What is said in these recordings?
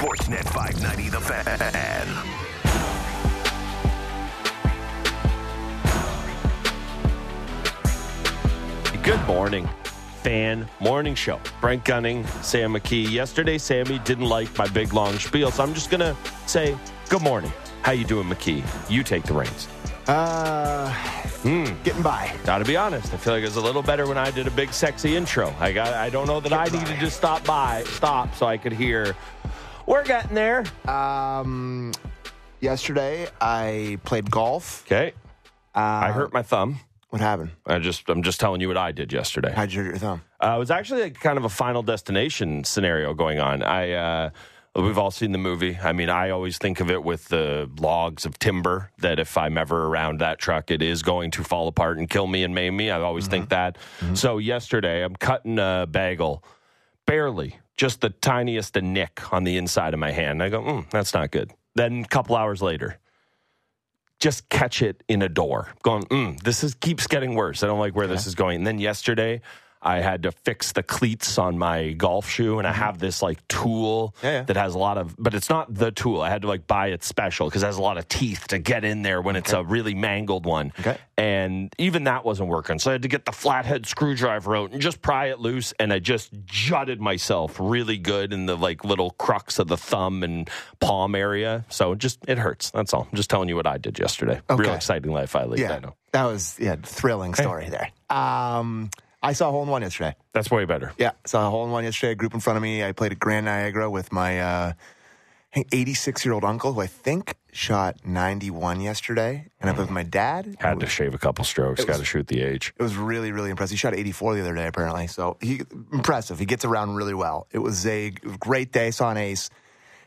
Sportsnet 590 The Fan. Good morning, fan morning show. Brent Gunning, Sam McKee. Yesterday, Sammy didn't like my big long spiel, so I'm just gonna say good morning. How you doing, McKee? You take the reins. Uh, getting by. Gotta be honest, I feel like it was a little better when I did a big sexy intro. I got I don't know that I needed to stop by stop so I could hear we're getting there. Um, yesterday I played golf. Okay. Uh, I hurt my thumb. What happened? I just I'm just telling you what I did yesterday. How'd you hurt your thumb? Uh, it was actually like kind of a final destination scenario going on. I uh, we've all seen the movie. I mean, I always think of it with the logs of timber that if I'm ever around that truck, it is going to fall apart and kill me and maim me. I always think that. So yesterday, I'm cutting a bagel, barely, just the tiniest a nick on the inside of my hand. I go, mm, that's not good. Then a couple hours later. Just catch it in a door. Going, mm, this is keeps getting worse. I don't like where this is going. And then yesterday, I had to fix the cleats on my golf shoe, and I have this like tool Yeah, yeah. that has a lot of, but it's not the tool. I had to like buy it special because it has a lot of teeth to get in there when it's a really mangled one. Okay. And even that wasn't working. So I had to get the flathead screwdriver out and just pry it loose. And I just jutted myself really good in the like little crux of the thumb and palm area. So it just, it hurts. That's all. I'm just telling you what I did yesterday. Real exciting life I lived. Yeah, I know. that was yeah thrilling story there. Um, I saw a hole in one yesterday. That's way better. Yeah, saw a hole in one yesterday. A group in front of me. I played at Grand Niagara with my uh, 86 year old uncle, who I think shot 91 yesterday, and I played with my dad. Had to shave a couple strokes. Got to shoot the age. It was really, really impressive. He shot 84 the other day, apparently. So he impressive. He gets around really well. It was a great day. Saw an ace.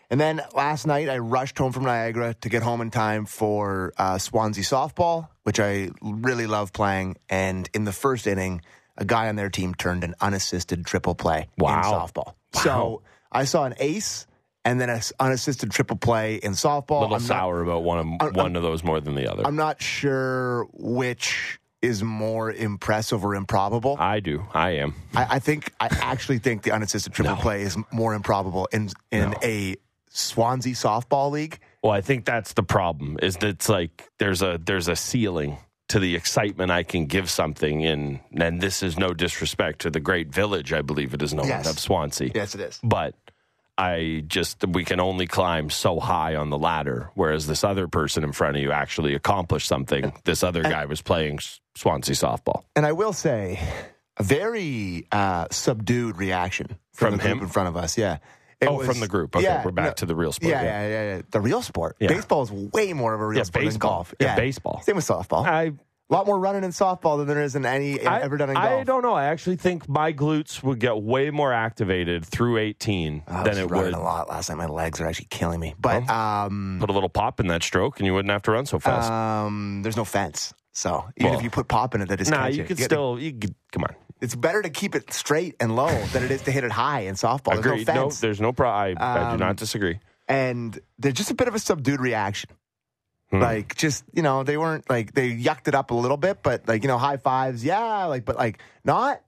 And then last night, I rushed home from Niagara to get home in time for uh, Swansea softball, which I really love playing. And in the first inning, a guy on their team turned an unassisted triple play Wow. in softball. Wow. So I saw an ace and then an unassisted triple play in softball. A little I'm not- sour about one of, one of those more than the other. I'm not sure which is more impressive or improbable. I do. I am. I, I think I actually think the unassisted triple No. play is more improbable in in No. a Swansea softball league. Well, I think that's the problem. Is that it's like there's a there's a ceiling to the excitement I can give something in, and this is no disrespect to the great village. I believe it is known Yes. of Swansea. Yes, it is. But I just we can only climb so high on the ladder, whereas this other person in front of you actually accomplished something. This other guy was playing Swansea softball. And I will say, a very uh, subdued reaction From the group him? in front of us. Yeah. It Oh, from the group. Okay, we're back to the real sport, Yeah, yeah. yeah, yeah, yeah. The real sport. Yeah. Baseball is way more of a real Yeah, sport than baseball. golf. Yeah, baseball. Same with softball. I a lot more running in softball than there is in any ever done in golf. I don't know. I actually think my glutes would get way more activated through 18 I than was it would. a lot last night. My legs are actually killing me. But um, Put a little pop in that stroke, and you wouldn't have to run so fast. um, there's no fence. So even Well, if you put pop in it, that is nah, you could get- still. You could, come on. It's better to keep it straight and low than it is to hit it high in softball. There's Agreed. no No, there's no problem. I, I do Um, not disagree. and there's just a bit of a subdued reaction. Hmm. Like just you know they weren't like they yucked it up a little bit, but like you know high fives, yeah, like but like not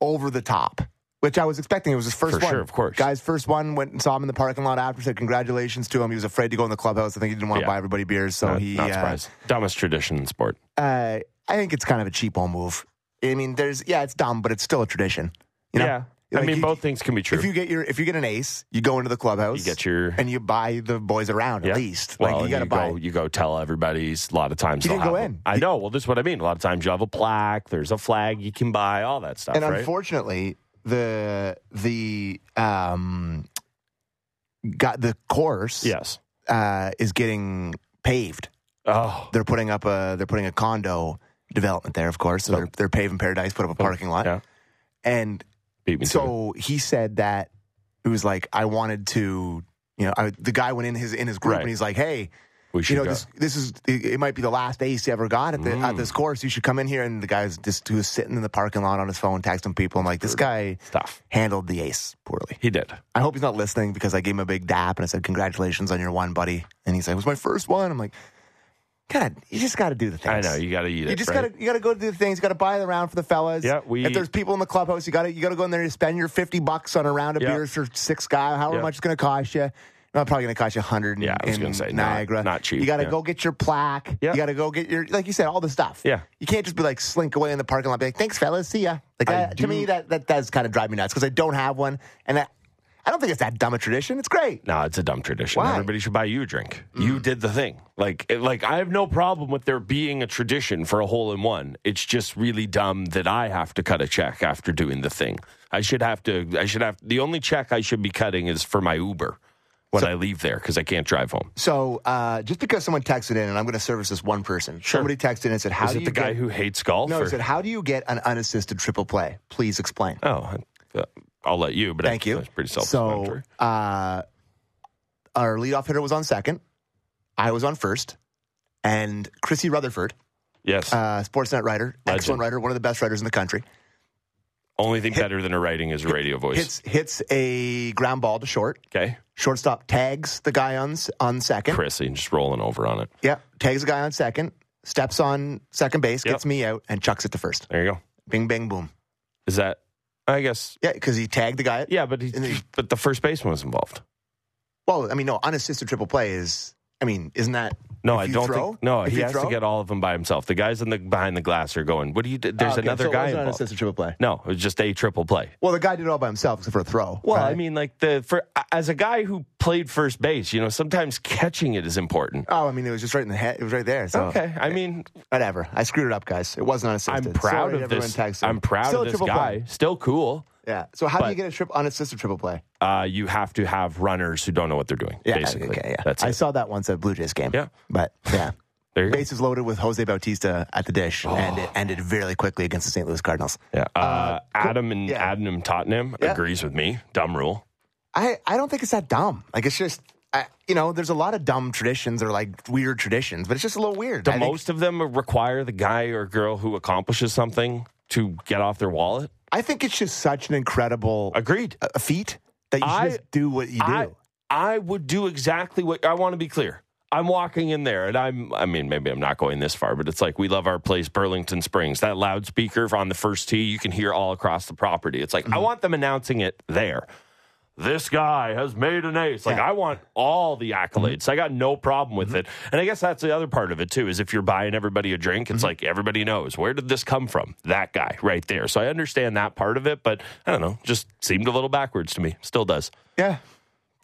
over the top, which I was expecting. It was his first For one, sure, of course. Guy's first one went and saw him in the parking lot after, said congratulations to him. He was afraid to go in the clubhouse. I think he didn't want to Yeah. buy everybody beers, so not, he. not uh, surprised. Dumbest tradition in sport. uh, I think it's kind of a cheapo move. I mean, there's yeah, it's dumb, but it's still a tradition. You know? yeah, I Like, mean you- both things can be true. If you get your if you get an ace, you go into the clubhouse. You get your- and you buy the boys around Yeah. at least. Well, like you and got to you buy. go, you go tell everybody's. A lot of times He they'll didn't go have- in. I know. Well, this is what I mean. A lot of times you have a plaque. There's a flag you can buy. All that stuff. and right? unfortunately, the the um got the course yes. uh, is getting paved. Oh, They're putting up a they're putting a condo development there, of course. So they're they're paving Paradise, put up a parking lot, yeah. and Beat me to it. so he said that it was like I wanted to. You know, I, the guy went in his in his group Right. and he's like, "Hey, We should you know, this this is it might be the last ace you ever got at the Mm. at this course. You should come in here." And the guy's just who was sitting in the parking lot on his phone texting people. I'm like, this guy Stuff. handled the ace poorly. He did. I hope he's not listening because I gave him a big dap and I said, "Congratulations on your one, buddy." And he's like, "It was my first one." I'm like, gotta you just gotta do the things. I know you got to eat it. You just right? gotta you gotta go do the things. You gotta buy the round for the fellas. Yeah, we- if there's people in the clubhouse, you gotta you gotta go in there and spend your fifty bucks on a round of Yeah. beers for six guys. however Yeah. much it's gonna cost you. No, probably gonna cost you a hundred. Yeah, I was in gonna say, Niagara. not cheap, You gotta yeah. go get your plaque. Yeah. You gotta go get your like you said, all the stuff. Yeah. You can't just be like slink away in the parking lot, be like, "Thanks, fellas, see ya." Like that, to me, that that does kind of drive me nuts because I don't have one, and that, I don't think it's that dumb a tradition. It's great. No, it's a dumb tradition. Why? Mm. Everybody should buy you a drink. You did the thing. Like, it- like I have no problem with there being a tradition for a hole in one. It's just really dumb that I have to cut a check after doing the thing. I should have to. I should have. The only check I should be cutting is for my Uber when I leave there because I can't drive home. So uh, just because someone texted in, and I'm going to service this one person. Sure. Somebody texted in and said, "How Is do it you the guy who hates golf? No, or- he said, "How do you get an unassisted triple play? Please explain." oh, uh, I'll let you. But Thank I, you. That's pretty self-explanatory. uh, our leadoff hitter was on second. I was on first, and Chrissy Rutherford, yes. uh, Sportsnet writer, Legend. excellent writer, one of the best writers in the country, Only thing better than her writing is her radio voice. hits hits a ground ball to short. okay, Shortstop tags the guy on on second. Chrissy, just rolling over on it. Yeah, tags the guy on second. Steps on second base, Yep. gets me out, and chucks it to first. There you go. Bing, bang, boom. Is that? I guess. Yeah, because he tagged the guy. Yeah, but he, he- but the first baseman was involved. Well, I mean, no, unassisted triple play is. I mean, isn't that? No, I don't throw? think. No, he has throw? to get all of them by himself. The guys in the behind the glass are going. What do you? do? There's Oh, okay, another so guy involved. triple play. No, it was just a triple play. Well, the guy did it all by himself except for a throw. Well, right? I mean, like the for as a guy who played first base, you know, sometimes catching it is important. oh, I mean, it was just right in the head. It was right there. So Okay, I eh, mean, whatever. I screwed it up, guys. It wasn't unassisted. I'm proud Sorry, of this. I'm proud Still of this guy. play. Still cool. Yeah. So how do you get a trip on unassisted triple play? Uh, you have to have runners who don't know what they're doing. Yeah. basically, Okay. Yeah. that's I it. saw that once at Blue Jays game. Yeah. But yeah. There you go. Bases loaded with Jose Bautista at the dish, and Oh. it ended very quickly against the St. Louis Cardinals. Yeah. Uh, Adam and yeah. Adam Tottenham Yeah. agrees with me. Dumb rule. I, I don't think it's that dumb. Like it's just, I, you know, there's a lot of dumb traditions or like weird traditions, but it's just a little weird. Think- most of them require the guy or girl who accomplishes something to get off their wallet. I think it's just such an incredible Agreed. a feat that you should I- just do what you do. I, I would do exactly what I want to be clear. I'm walking in there and I'm, I mean, maybe I'm not going this far, but it's like we love our place, Burlington Springs. That loudspeaker on the first tee, you can hear all across the property. It's like, I Mm-hmm. want them announcing it there. This guy has made an ace. Like, Yeah. Mm-hmm. I want all the accolades. I got no problem with it. And I guess that's the other part of it, too, is if you're buying everybody a drink, Mm-hmm. it's like everybody knows where did this come from? That guy right there. So I understand that part of it, but I don't know, just seemed a little backwards to me. Still does. yeah.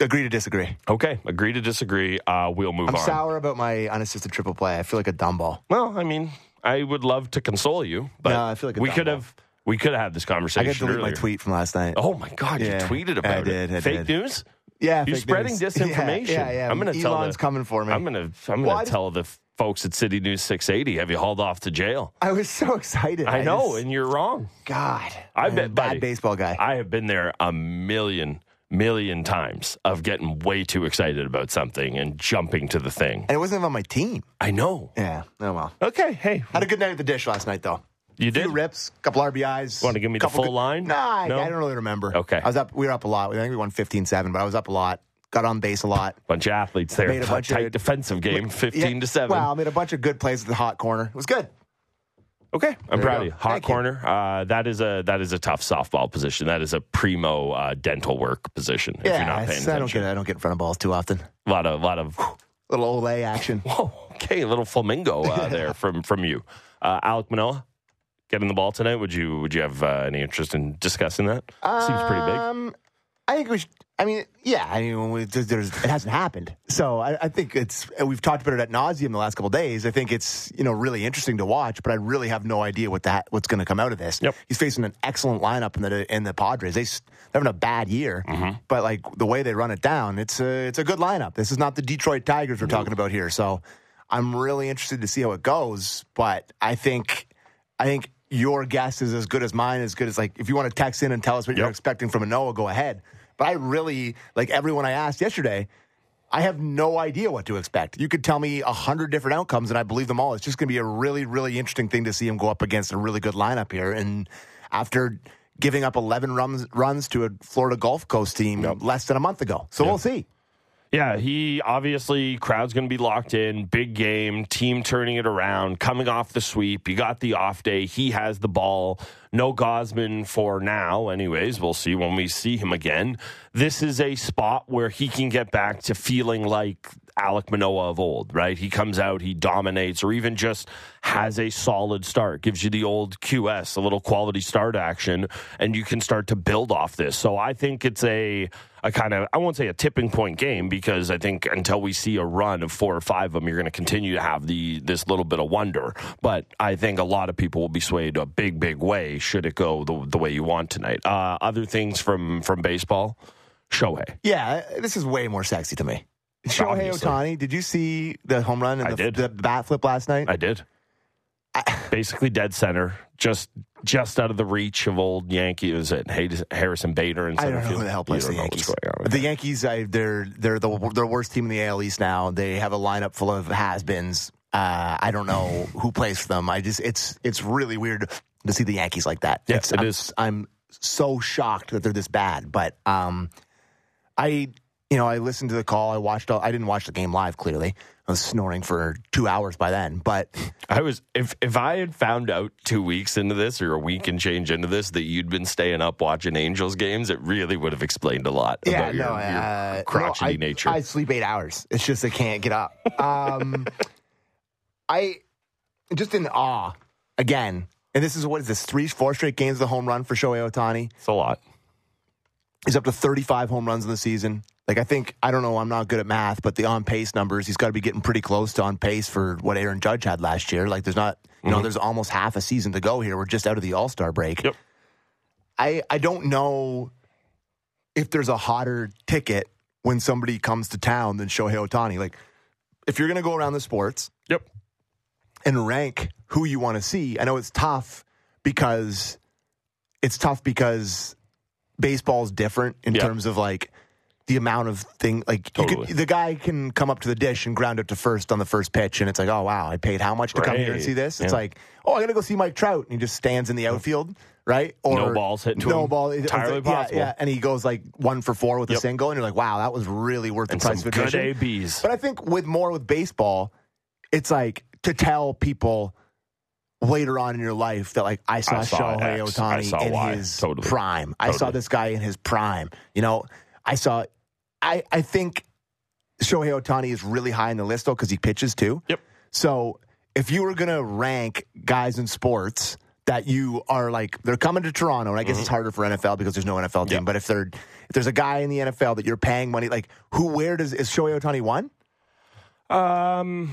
Agree to disagree. Okay, agree to disagree. Uh, we'll move I'm on. sour about my unassisted triple play. I feel like a dumb ball. Well, I mean, I would love to console you, but No, I feel like we could have we could have had this conversation. I got to delete earlier. my tweet from last night. Oh my god, Yeah, you tweeted I about did, it. I Fake did. news? yeah, You're fake spreading news. disinformation. Yeah, yeah, yeah. I'm going to tell Elon's the, coming for me. I'm going to I'm going to tell the folks at City News 680. Have you hauled off to jail? I was so excited. I know, just- and you're wrong. God, I bet, a bad baseball guy. I have been there a million million times of getting way too excited about something and jumping to the thing. and it wasn't even on my team. I know. Yeah. Oh well. Okay, hey, Had a good night at the dish last night, though. You did. few rips, a couple RBIs. Want to give me the full good- line? Nah, I, No? I don't really remember. Okay. I was up. We were up a lot. I think we won 15-7, but I was up a lot. Got on base a lot. bunch of athletes there. Made a bunch tight of- defensive game, fifteen Yeah, to seven. Well, I made a bunch of good plays at the hot corner. It was good. Okay, I'm There proud of you. Hot Thank you. corner. Uh, that is a that is a tough softball position. That is a primo uh, dental work position. If yeah, you're not I, paying I don't get. I don't get in front of balls too often. a lot of lot of. Little Olay action. Whoa, okay, a little flamingo uh, there from from you, uh, Alek Manoah. Getting the ball tonight. Would you would you have uh, any interest in discussing that? Seems pretty big. Um, I think we should. I mean, yeah. I mean, we, there's, there's, it hasn't happened, so I, I think it's. We've talked about it at nauseum the last couple of days. I think it's you know really interesting to watch, but I really have no idea what that what's going to come out of this. Yep. He's facing an excellent lineup in the in the Padres. They, they're having a bad year, Mm-hmm. but like the way they run it down, it's a it's a good lineup. This is not the Detroit Tigers we're talking about here. So I'm really interested to see how it goes. But I think I think your guess is as good as mine. As good as like if you want to text in and tell us what you're expecting from a Noah, go ahead. But I really like everyone I asked yesterday. I have no idea what to expect. You could tell me a hundred different outcomes, and I believe them all. It's just going to be a really, really interesting thing to see him go up against a really good lineup here. And after giving up 11 runs, runs to a Florida Gulf Coast team less than a month ago, so we'll see. Yeah, he obviously crowd's going to be locked in. Big game, team turning it around, coming off the sweep. You got the off day. He has the ball. No Gausman for now, anyways. We'll see when we see him again. This is a spot where he can get back to feeling like Alek Manoah of old, right? He comes out, he dominates, or even just has a solid start, gives you the old QS, a little quality start action, and you can start to build off this. So I think it's a a kind of I won't say a tipping point game because I think until we see a run of four or five of them, you're going to continue to have the this little bit of wonder. But I think a lot of people will be swayed a big, big way should it go the, the way you want tonight. Uh, other things from from baseball, Shohei. Yeah, this is way more sexy to me. Shohei. Ohtani, did you see the home run and the, the bat flip last night? I did. Basically dead center, just just out of the reach of old Yankees it Harrison Bader and I don't know who the hell plays the Yankees. what's going on with The Yankees, I, they're they're the worst team in the AL East now. They have a lineup full of has-beens. Uh, I don't know who plays for them. I just it's it's really weird to see the Yankees like that. Yeah, it's, it I'm, is. I'm so shocked that they're this bad. But um, I you know I listened to the call. I watched. All, I didn't watch the game live. Clearly, I was snoring for two hours by then. But I was if if I had found out two weeks into this or a week and change into this that you'd been staying up watching Angels games, it really would have explained a lot yeah, about your, no, your uh, crotchety no, I, nature. I sleep eight hours. It's just I can't get up. Um, I just in awe again. And this is what is this three, four straight games of the home run for Shohei Ohtani. it's a lot. He's up to 35 home runs in the season. Like I think I don't know. I'm not good at math, but the on pace numbers, he's got to be getting pretty close to on pace for what Aaron Judge had last year. Like there's not, you know, mm-hmm. there's almost half a season to go here. We're just out of the All Star break. Yep. I I don't know if there's a hotter ticket when somebody comes to town than Shohei Ohtani. Like if you're gonna go around the sports Yep. and rank who you want to see, I know it's tough because it's tough because baseball's different in Yeah. terms of like the amount of thing like Totally. could, the guy can come up to the dish and ground it to first on the first pitch and it's like oh wow I paid how much to come here and see this it's Yeah. like oh I gotta go see Mike Trout and he just stands in the outfield right or No balls hitting to no him. ball Entirely like, possible. yeah and he goes like one for four with a single and you're like wow that was really worth And the price of good admission ABs. but I think with more with baseball, it's like to tell people later on in your life that like I saw, I saw Shohei X. I Ohtani in Y. his Totally. prime. I saw this guy in his prime. You know, I saw. I I think Shohei Ohtani is really high in the list though because he pitches too. Yep. So if you were gonna rank guys in sports that you are like they're coming to Toronto, and I guess it's harder for NFL because there's no NFL team. Mm-hmm. But if they're if there's a guy in the NFL that you're paying money, like who where does is Shohei Ohtani one? Um,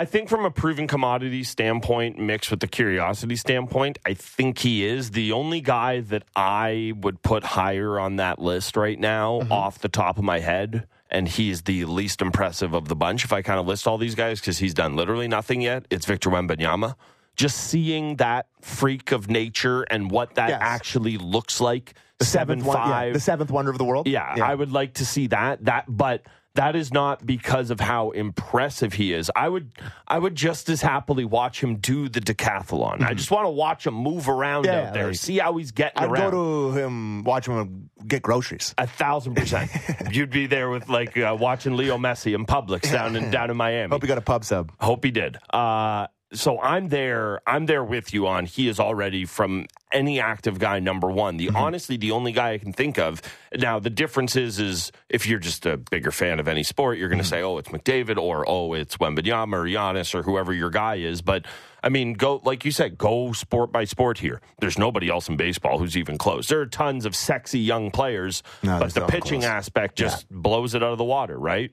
I think from a proven commodity standpoint, mixed with the curiosity standpoint, I think he is the only guy that I would put higher on that list right now, mm-hmm. off the top of my head. And he's the least impressive of the bunch. If I kind of list all these guys, because he's done literally nothing yet, it's Victor Wembanyama. Just seeing that freak of nature and what that Yes. actually looks like, The seven seventh one, yeah, five, the seventh wonder of the world. yeah, I would like to see that. That, but that is not because of how impressive he is. I would, I would just as happily watch him do the decathlon. I just want to watch him move around Mm-hmm. Yeah, out there, like- see how he's getting I'd around. go to him, watch him get groceries. a thousand percent. You'd be there with like uh, watching Leo Messi in Publix down in down in Miami. Hope he got a pub sub. Hope he did. Uh, so I'm there. I'm there with you on. He is already from any active guy number one. Mm-hmm. The honestly, the only guy I can think of now. The difference is, is if you're just a bigger fan of any sport, you're going Mm-hmm. to say, oh, it's McDavid or oh, it's Wembanyama or Giannis or whoever your guy is. But I mean, go like you said, go sport by sport here. There's nobody else in baseball who's even close. There are tons of sexy young players, No, but the pitching close. aspect just blows it out of the water, right?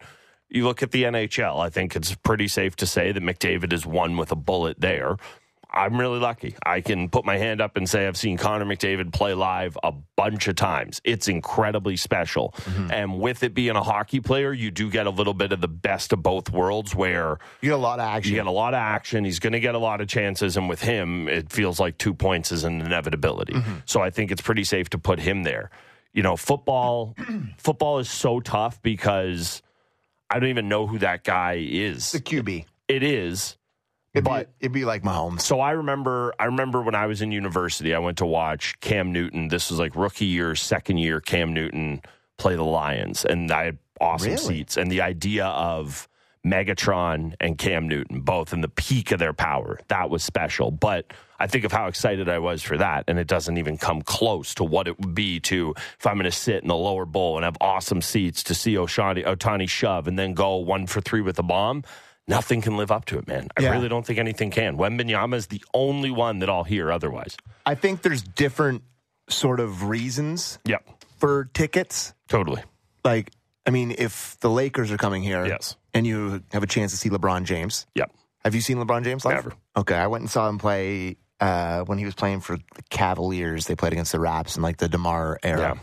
You look at the NHL, I think it's pretty safe to say that McDavid is one with a bullet there. I'm really lucky. I can put my hand up and say I've seen Connor McDavid play live a bunch of times. It's incredibly special. Mm-hmm. And with it being a hockey player, you do get a little bit of the best of both worlds where You get a lot of action. you get a lot of action. He's going to get a lot of chances. And with him, it feels like two points is an inevitability. Mm-hmm. So I think it's pretty safe to put him there. You know, football, football is so tough because I don't even know who that guy is. the QB. It is. It'd, But- be, it'd be like Mahomes. So I remember I remember when I was in university, I went to watch Cam Newton. This was like rookie year, second year Cam Newton play the Lions. And I had awesome Really? seats. And the idea of Megatron and Cam Newton, both in the peak of their power, that was special. But I think of how excited I was for that, and it doesn't even come close to what it would be to if I'm going to sit in the lower bowl and have awesome seats to see Oshani, Ohtani shove and then go one for three with a bomb. Nothing can live up to it, man. I Yeah. really don't think anything can. Wembanyama is the only one that I'll hear otherwise. I think there's different sort of reasons Yep, for tickets. totally. Like, I mean, if the Lakers are coming here, Yes. and you have a chance to see LeBron James, Yep. have you seen LeBron James live? Never. Okay, I went and saw him play uh, when he was playing for the Cavaliers. They played against the Raps in like the DeMar era, Yeah.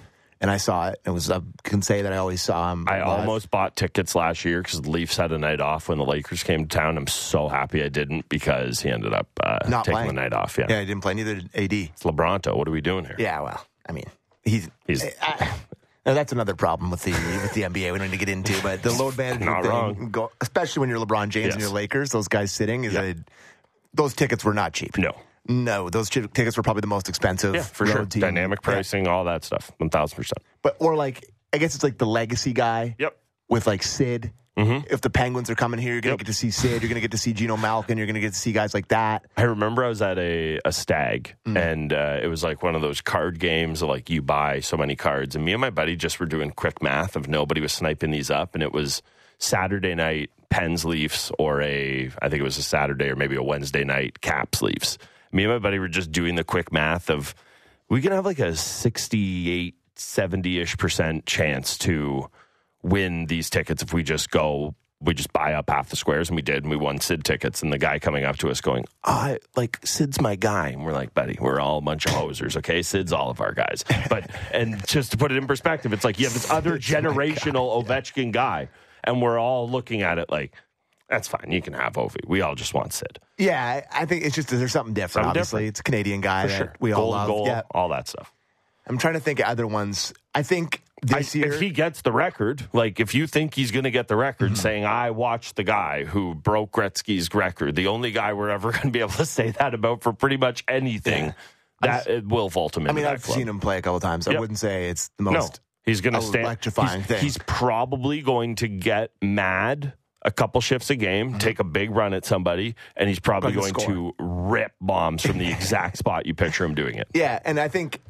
and I saw it. It was I can say that I always saw him. I live. almost bought tickets last year because the Leafs had a night off when the Lakers came to town. I'm so happy I didn't because he ended up uh, Not taking playing. the night off. Yeah. Yeah, I didn't play. Neither did AD. It's LeBronto. What are we doing here? Yeah, well, I mean, he's He's- I, now that's another problem with the with the NBA. We don't need to get into, but the load management thing, wrong. Go, especially when you're LeBron James and Yes. your Lakers, those guys sitting is Yeah. a those tickets were not cheap. No. No, those chi- tickets were probably the most expensive. Yeah, for sure. team. Dynamic Yeah. pricing, all that stuff. 1000%. but or like I guess it's like the legacy guy. Yep. With like Sid. Mm-hmm. If the Penguins are coming here, you're gonna Yep. get to see Sid. You're gonna get to see Geno Malkin. You're gonna get to see guys like that. I remember I was at a, a stag Mm. and uh, it was like one of those card games of like you buy so many cards. And me and my buddy just were doing quick math of nobody was sniping these up. And it was Saturday night Pens Leafs or a, I think it was a Saturday or maybe a Wednesday night Caps Leafs. Me and my buddy were just doing the quick math of we can have like a 68, 70 ish percent chance to win these tickets if we just go we just buy up half the squares and we did and we won sid tickets. And the guy coming up to us going i like sid's my guy. And we're like buddy we're all a bunch of hosers okay? Sid's all of our guys. But and just to put it in perspective it's like you have this other generational ovechkin guy and we're all looking at it like that's fine you can have ovi. We all just want sid. Yeah, I I think it's just there's something different. Something obviously, different. it's a Canadian guy for that sure. we all goal love. goal Yeah, all that stuff. I'm trying to think of other ones. I think This year. if he gets the record, like if you think he's going to get the record, Mm-hmm. saying I watched the guy who broke Gretzky's record, the only guy we're ever going to be able to say that about for pretty much anything, that it will vault him I mean, I've club. seen him play a couple times. I wouldn't say it's the No, most. he's going to stand. electrifying he's, thing. he's probably going to get mad a couple shifts a game, take a big run at somebody, and he's probably Probably going to rip bombs from the exact spot you picture him doing it. Yeah, and I think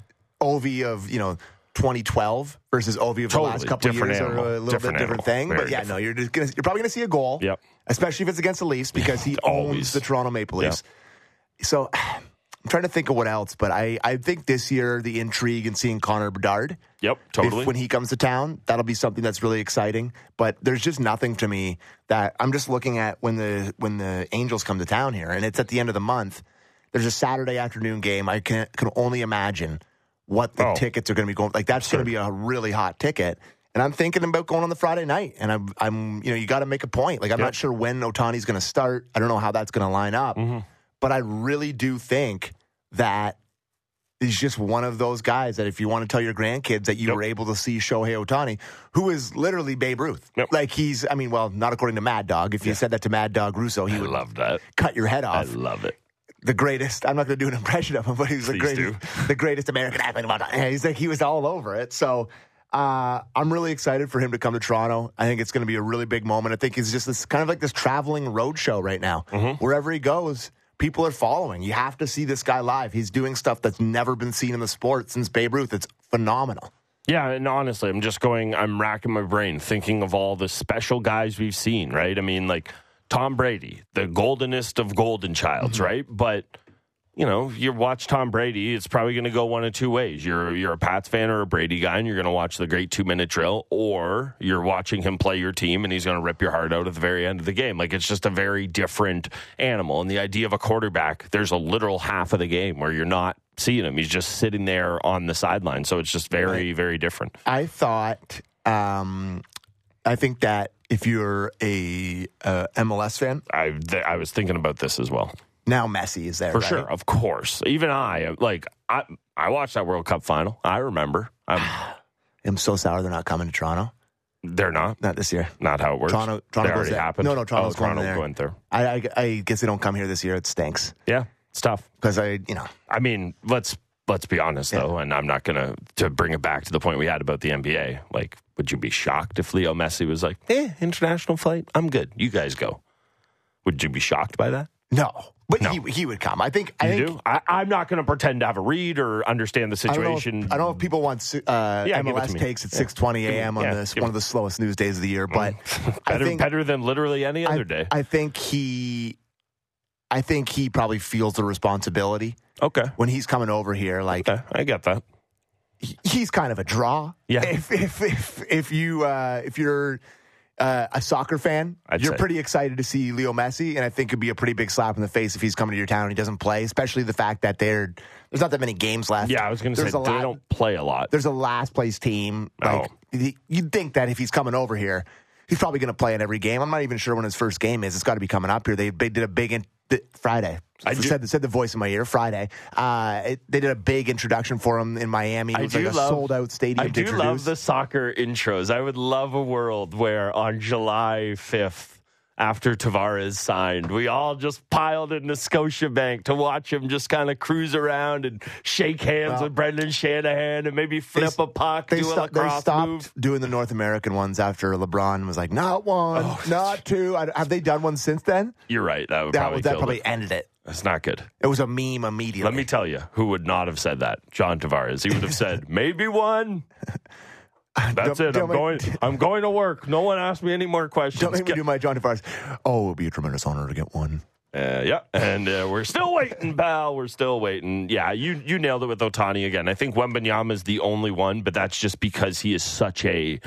Ovi of you know 2012 versus Ovi of the last couple of years animal. are a little Different bit different animal. thing. Very but yeah, different. no, you're just gonna, you're probably going to see a goal. Yep. Especially if it's against the Leafs because he owns the Toronto Maple Leafs. So I'm trying to think of what else, but I I think this year the intrigue in seeing Connor Bedard. Yep, if- totally. when he comes to town, that'll be something that's really exciting. But there's just nothing to me that I'm just looking at when the when the Angels come to town here, and it's at the end of the month. There's a Saturday afternoon game. I can can only imagine what the Oh. tickets are going to be going. Like that's going to be a really hot ticket. And I'm thinking about going on the Friday night. And I'm, I'm you know, you got to make a point. Like I'm Yep. not sure when Ohtani's going to start. I don't know how that's going to line up. Mm-hmm. But I really do think that he's just one of those guys that if you want to tell your grandkids that you Yep. were able to see Shohei Ohtani, who is literally Babe Ruth. Yep. Like he's, I mean, well, not according to Mad Dog. If you said that to Mad Dog Russo, he I would love that. cut your head off. I love it. The greatest. I'm not going to do an impression of him, but he's the greatest, the greatest American athlete of all time. He's like he was all over it. So uh, I'm really excited for him to come to Toronto. I think it's going to be a really big moment. I think he's just this kind of like this traveling road show right now. Mm-hmm. Wherever he goes, people are following. You have to see this guy live. He's doing stuff that's never been seen in the sport since Babe Ruth. It's phenomenal. Yeah, and honestly, I'm just going, I'm racking my brain thinking of all the special guys we've seen, right? I mean, like Tom Brady, the goldenest of golden childs, right? But you know, you watch Tom Brady, it's probably going to go one of two ways. You're you're a Pats fan or a Brady guy, and you're going to watch the great two minute drill, or you're watching him play your team, and he's going to rip your heart out at the very end of the game. Like it's just a very different animal. And the idea of a quarterback, there's a literal half of the game where you're not seeing him; he's just sitting there on the sideline. So it's just very very different. I thought, um, I think that if you're a uh, MLS fan, I th- I was thinking about this as well. now Messi is there For right? sure, of course. Even I like I I watched that World Cup final. I remember. I'm, I'm so sour they're not coming to Toronto. they're not. Not this year. Not how it works. Toronto- Toronto goes already there. happened. No, no, Toronto's oh, going Toronto there. going there. I, I, I guess they don't come here this year. It stinks Yeah, it's tough. because I, you know, I mean, let's let's be honest though, and I'm not gonna to bring it back to the point we had about the NBA. Like, would you be shocked if Leo Messi was like, "Eh, international flight, I'm good. You guys go." Would you be shocked by that? No, but No. he he would come. I think. I You think. do? I, I'm not going to pretend to have a read or understand the I don't, know if, situation. I don't know if people want uh, Yeah, give it to MLS takes at 6:20 a.m. on yeah, this one it- of the slowest news days of the year, but better, think better than literally any other I, day. I think he, I think he probably feels the responsibility okay. when he's coming over here. Like Okay, I get that. he's kind of a draw. Yeah. If if if, if you uh, if you're uh, a soccer fan, I'd you're say. pretty excited to see Leo Messi, and I think it'd be a pretty big slap in the face if he's coming to your town and he doesn't play. Especially the fact that there there's not that many games left. Yeah, I was going to say they lot- don't play a lot. there's a last place team. Like Oh. you'd think that if he's coming over here, he's probably going to play in every game. I'm not even sure when his first game is. It's got to be coming up here. They, they did a big in, th- Friday. I I do- said said the voice in my ear. Friday. Uh, it, they did a big introduction for him in Miami. It I was do like a love- sold out stadium. I do introduce. love the soccer intros. I would love a world where on July 5th, after Tavares signed, we all just piled into Scotiabank to watch him just kind of cruise around and shake hands Well, with Brendan Shanahan and maybe flip a puck, They, do sto- they stopped move. doing the North American ones after LeBron was like, not one, Oh, not two. I, have they done one since then? You're right. That would That, probably that probably it. ended it. That's not good. It was a meme immediately. Let me tell you who would not have said that. John Tavares. He would have said, maybe one. That's Don't- it. don't I'm going. I'm going to work. No one asked me any more questions. Don't make me do my John DeFars. Oh, it would be a tremendous honor to get one. Uh, yeah, and uh, we're still waiting, pal. We're still waiting. Yeah, you you nailed it with Ohtani again. I think Wembanyama is the only one, but that's just because he is such a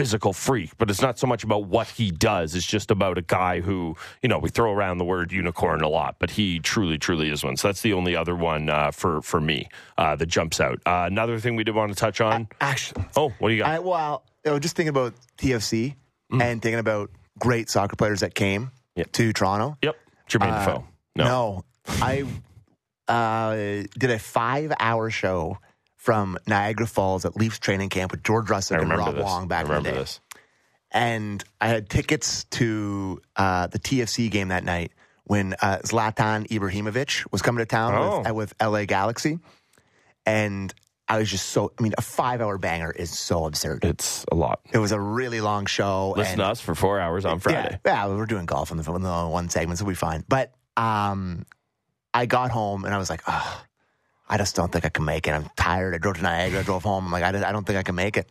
physical freak. But it's not so much about what he does; it's just about a guy who you know we throw around the word unicorn a lot, but he truly, truly is one. So that's the only other one uh, for for me uh, that jumps out. Uh, another thing we did want to touch on. Actually, Oh, what do you got? I, well, I was just thinking about TFC and thinking about great soccer players that came Mm. Yeah. to Toronto. yep, Jermaine Uh, Defoe. No, I uh, did a five-hour show from Niagara Falls at Leafs training camp with George Russell and Rob this. Wong back in the day. this. and I had tickets to uh, the TFC game that night when uh, Zlatan Ibrahimovic was coming to town Oh. with, uh, with LA Galaxy, and I was just so. I mean, a five-hour banger is so absurd. It's a lot. It was a really long show. Listen and, to us for four hours on Friday. Yeah, yeah, we're doing golf in the, in the one segment, so we'll be fine. But um, I got home and I was like, oh, I just don't think I can make it. I'm tired. I drove to Niagara, I drove home. I'm like, I, I don't think I can make it.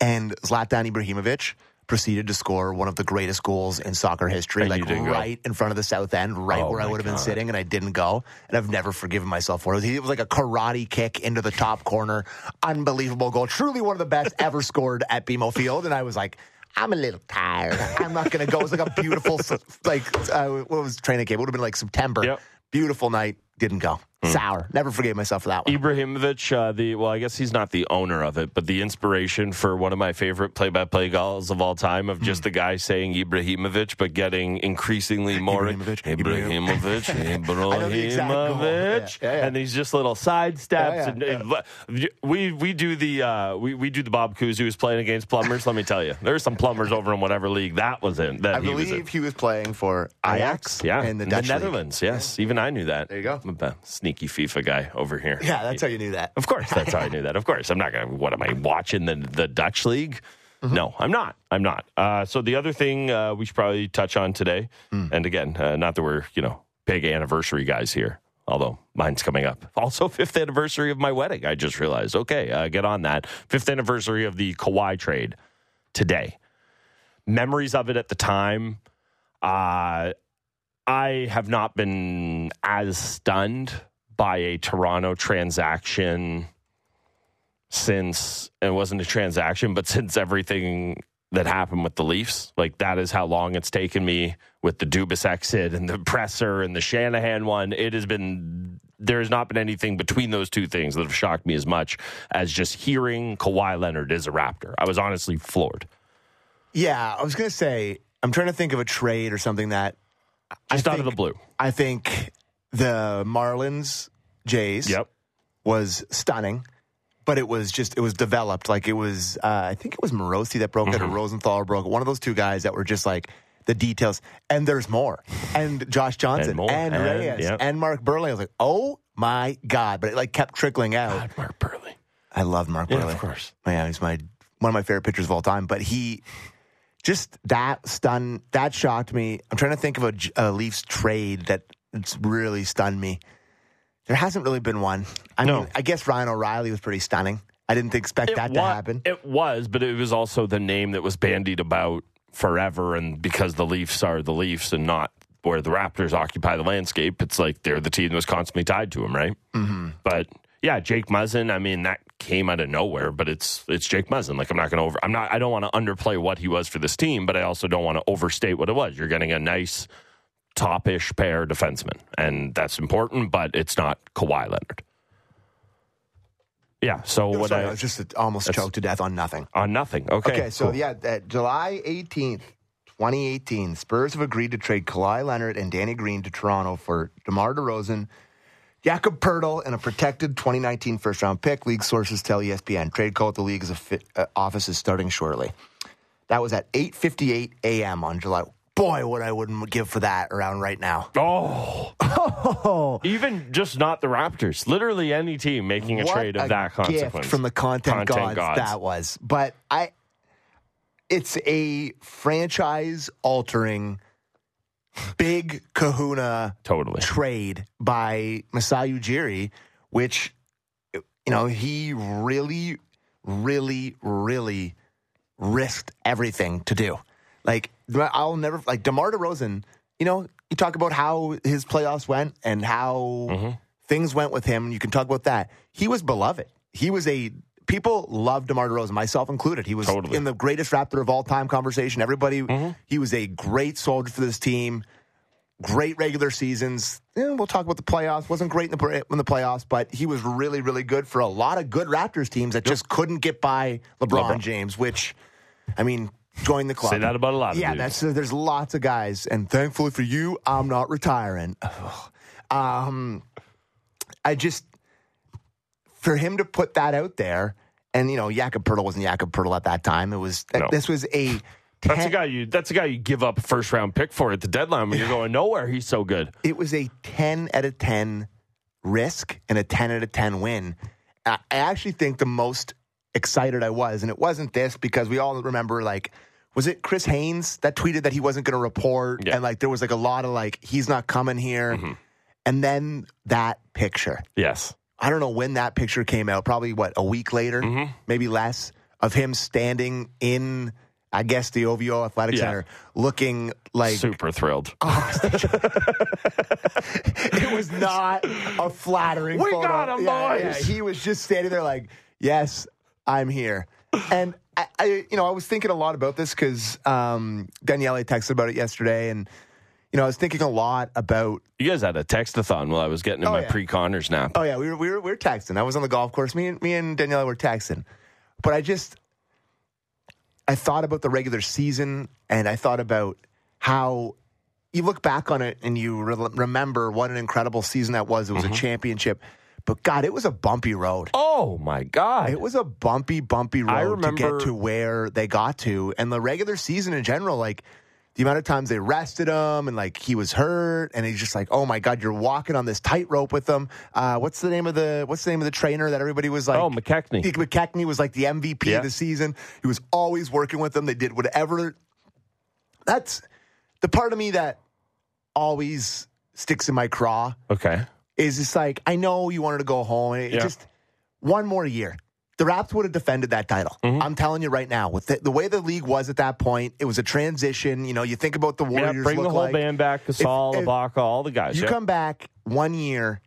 And Zlatan Ibrahimovic proceeded to score one of the greatest goals in soccer history, And like didn't go. right in front of the south end, right Oh where I would have been sitting, and I didn't go. And I've never forgiven myself for it. It was like a karate kick into the top corner, unbelievable goal, truly one of the best ever scored at BMO Field. And I was like. I'm a little tired. I'm not going to go. It was like a beautiful, like, uh, what was training camp? It would have been like September. Yep. Beautiful night. Didn't go. Sour. Never forgave myself for that one. Ibrahimovic, uh, the well, I guess he's not the owner of it, but the inspiration for one of my favorite play-by-play goals of all time of just the guy saying Ibrahimovic, but getting increasingly more Ibrahimovic, Ibrahimovic, I know the. Ibrahimovic, Yeah, yeah, yeah. and these just little side steps. And we we do the uh, we we do the Bob Cousy who's playing against plumbers. Let me tell you, there's some plumbers over in whatever league that was in. That I he was in. believe he was playing for Ajax, yeah, in the Dutch league. Netherlands. Yes, even I knew that. There you go. I'm a sneaky FIFA guy over here. Yeah, that's how you knew that. Of course, that's how I knew that. Of course, I'm not going to. What am I watching the the Dutch league? Mm-hmm. No, I'm not. I'm not. Uh, so the other thing uh, we should probably touch on today, Hmm. and again, uh, not that we're you know big anniversary guys here, although mine's coming up. Also, fifth anniversary of my wedding. I just realized. Okay, uh, get on that. Fifth anniversary of the Kawhi trade today. Memories of it at the time. Uh, I have not been as stunned by a Toronto transaction since it wasn't a transaction, but since everything that happened with the Leafs. Like that is how long it's taken me with the Dubas exit and the presser and the Shanahan one. It has been there has not been anything between those two things that have shocked me as much as just hearing Kawhi Leonard is a Raptor. I was honestly floored. Yeah, I was to say, I'm trying to think of a trade or something that. Just I out of the blue. I think the Marlins Jays Yep. was stunning, but it was just it was developed like it was. Uh, I think it was Morosi that broke it Mm-hmm. or Rosenthal broke it. One of those two guys that were just like the details. And there's more. And Josh Johnson And and, And- Reyes yep. and Mark Buehrle. I was like, oh my God. But it like kept trickling out. God, Mark Buehrle. I love Mark Yeah, Buehrle. of course. Yeah, he's my one of my favorite pitchers of all time. But he just that stunned that shocked me. I'm trying to think of a Leafs trade that it's really stunned me. There hasn't really been one. I No. mean, I guess Ryan O'Reilly was pretty stunning. I didn't expect that to happen. It was, but it was also the name that was bandied about forever. And because the Leafs are the Leafs and not where the Raptors occupy the landscape, it's like they're the team that was constantly tied to them, right? Mm-hmm. But yeah, Jake Muzzin. I mean, that came out of nowhere, but it's it's Jake Muzzin. Like I'm not going to over. I'm not. I don't want to underplay what he was for this team, but I also don't want to overstate what it was. You're getting a nice top-ish pair defenseman, and that's important. But it's not Kawhi Leonard. Yeah. So No, what sorry, I I was just almost choked to death on nothing. on nothing. Okay. Okay, so cool. yeah, that July 18th, 2018, Spurs have agreed to trade Kawhi Leonard and Danny Green to Toronto for DeMar DeRozan, Jakob Poeltl, and a protected 2019 first round pick. League sources tell ESPN trade call at the league's uh, office is starting shortly. That was at 8:58 a.m. on July. Boy, what I wouldn't give for that around right now. Oh. Even just not the Raptors. Literally any team making a What trade of a that consequence. from the content, Content gods, gods. that was. But I, it's a franchise altering, big Kahuna Totally. trade by Masai Ujiri, which you know he really, really, really risked everything to do. Like I'll never like DeMar DeRozan. You know, you talk about how his playoffs went and how Mm-hmm. things went with him. You can talk about that. He was beloved. He was a people loved DeMar DeRozan, myself included. He was Totally. Mm-hmm. in the greatest Raptor of all time conversation. Everybody, he was a great soldier for this team. Great regular seasons. Eh, we'll talk about the playoffs. wasn't great in the in the playoffs, but he was really, really good for a lot of good Raptors teams that just couldn't get by LeBron, LeBron. James. Which, I mean, join the club. Say that about a lot of Yeah, that's there's lots of guys, and thankfully for you, I'm not retiring. um, I just for him to put that out there, and you know, Jakob Poeltl wasn't Jakob Poeltl at that time. It was No. this was a. That's a guy you that's a guy you give up a first round pick for at the deadline when you're going nowhere. He's so good. It was a ten out of ten risk and a ten out of ten win. I actually think the most excited I was, and it wasn't this because we all remember like. Was it Chris Haynes that tweeted that he wasn't going to report? Yeah. And like there was like a lot of like, he's not coming here. Mm-hmm. And then that picture. Yes. I don't know when that picture came out, probably what, a week later, Mm-hmm. maybe less, of him standing in, I guess, the OVO Athletic Yeah. Center looking like Super thrilled. it was not a flattering We photo. got 'em, Yeah, boys. yeah. He was just standing there like, yes, I'm here. And I, I you know, I was thinking a lot about this because um, Daniele texted about it yesterday. And, you know, I was thinking a lot about You guys had a textathon while I was getting in Oh, my yeah. pre Connors nap. Oh yeah, we were, we were we were texting. I was on the golf course. Me and me and Daniela were texting. But I just I thought about the regular season and I thought about how you look back on it and you re- remember what an incredible season that was. It was a mm-hmm. championship. But God, it was a bumpy road. Oh my God. It was a bumpy, bumpy road I to get to where they got to. And the regular season in general, like the amount of times they rested him and like he was hurt and he's just like, oh my God, you're walking on this tightrope with them. Uh, what's the name of the what's the name of the trainer that everybody was like Oh, McKechnie. Dick McKechnie was like the MVP Yeah. of the season. He was always working with them. They did whatever. That's the part of me that always sticks in my craw okay. is just like I know you wanted to go home. It Yeah. just one more year. The Raps would have defended that title. Mm-hmm. I'm telling you right now, with the, the way the league was at that point, it was a transition. You know, you think about the Yeah, Warriors. bring the whole like. band back, Gasol, if- Ibaka, all the guys. You yeah. come back one year,